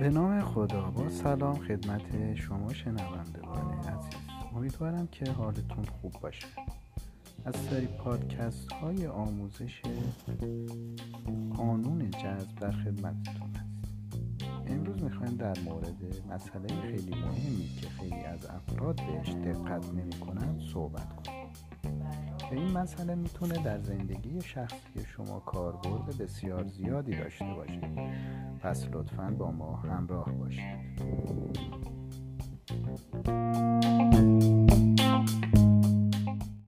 به نام خدا با سلام خدمت شما شنوندگان عزیز. امیدوارم که حالتون خوب باشه. از سری پادکست های آموزش قانون جذب در خدمتتون هست امروز می‌خوایم در مورد مسئله خیلی مهمی که خیلی از افراد بهش دقت نمی کنند صحبت کنیم. که این مسئله می‌تونه در زندگی شخصی شما کاربرد بسیار زیادی داشته باشه. پس لطفا با ما همراه باشید.